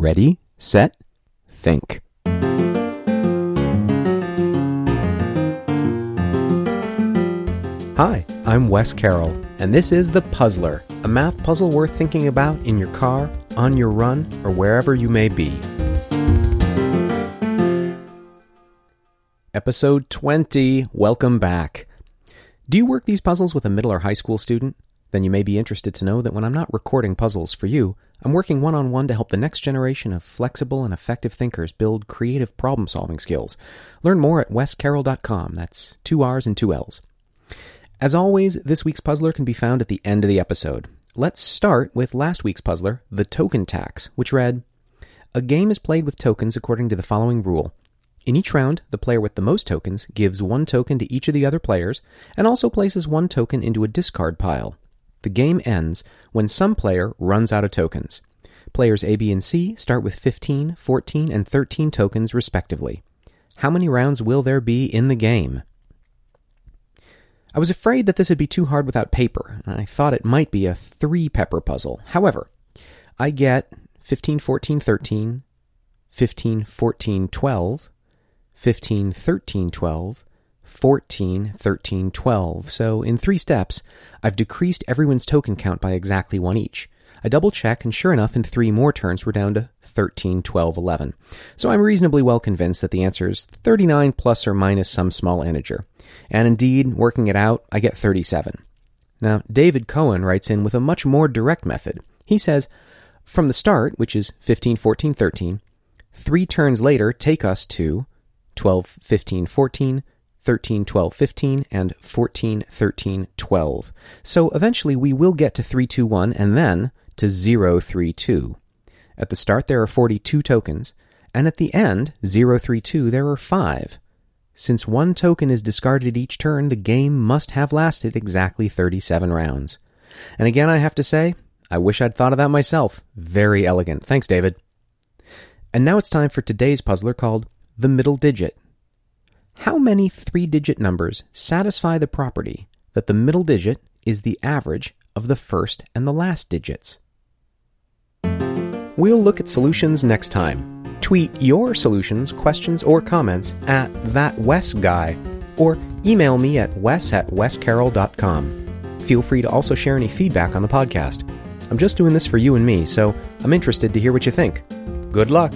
Ready, set, think. Hi, I'm Wes Carroll, and this is The Puzzler, a math puzzle worth thinking about in your car, on your run, or wherever you may be. Episode 20. Welcome back. Do you work these puzzles with a middle or high school student? Then you may be interested to know that when I'm not recording puzzles for you, I'm working one on one to help the next generation of flexible and effective thinkers build creative problem solving skills. Learn more at wescarroll.com. That's two R's and two L's. As always, this week's puzzler can be found at the end of the episode. Let's start with last week's puzzler, the token tax, which read A game is played with tokens according to the following rule. In each round, the player with the most tokens gives one token to each of the other players and also places one token into a discard pile. The game ends when some player runs out of tokens. Players A, B, and C start with 15, 14, and 13 tokens respectively. How many rounds will there be in the game? I was afraid that this would be too hard without paper, and I thought it might be a three pepper puzzle. However, I get 15, 14, 13, 15, 14, 12, 15, 13, 12, 14, 13, 12. So in three steps, I've decreased everyone's token count by exactly one each. I double check, and sure enough, in three more turns, we're down to 13, 12, 11. So I'm reasonably well convinced that the answer is 39 plus or minus some small integer. And indeed, working it out, I get 37. Now, David Cohen writes in with a much more direct method. He says, from the start, which is 15, 14, 13, three turns later take us to 12, 15, 14, 13, 12, 15, and 14, 13, 12. So eventually we will get to 3, 2, 1, and then to 0, 3, 2. At the start there are 42 tokens, and at the end, 0, 3, 2, there are 5. Since one token is discarded each turn, the game must have lasted exactly 37 rounds. And again, I have to say, I wish I'd thought of that myself. Very elegant. Thanks, David. And now it's time for today's puzzler called The Middle Digit. How many three digit numbers satisfy the property that the middle digit is the average of the first and the last digits? We'll look at solutions next time. Tweet your solutions, questions, or comments at that Wes guy, or email me at wes at wescarroll.com. Feel free to also share any feedback on the podcast. I'm just doing this for you and me, so I'm interested to hear what you think. Good luck!